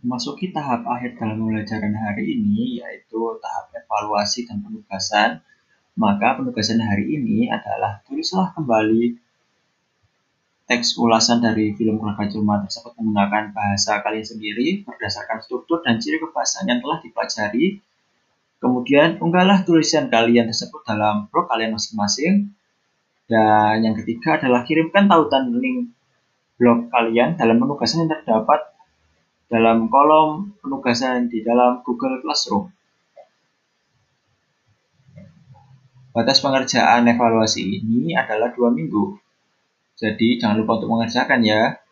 Memasuki tahap akhir dalam pembelajaran hari ini, yaitu tahap evaluasi dan penugasan, maka penugasan hari ini adalah tulislah kembali teks ulasan dari film Keluarga Cuma tersebut menggunakan bahasa kalian sendiri berdasarkan struktur dan ciri kebahasaan yang telah dipelajari. Kemudian unggahlah tulisan kalian tersebut dalam blog kalian masing-masing. Dan yang ketiga adalah kirimkan tautan link blog kalian dalam penugasan yang terdapat dalam kolom penugasan di dalam Google Classroom. Batas pengerjaan evaluasi ini adalah dua minggu. Jadi jangan lupa untuk mengerjakan ya.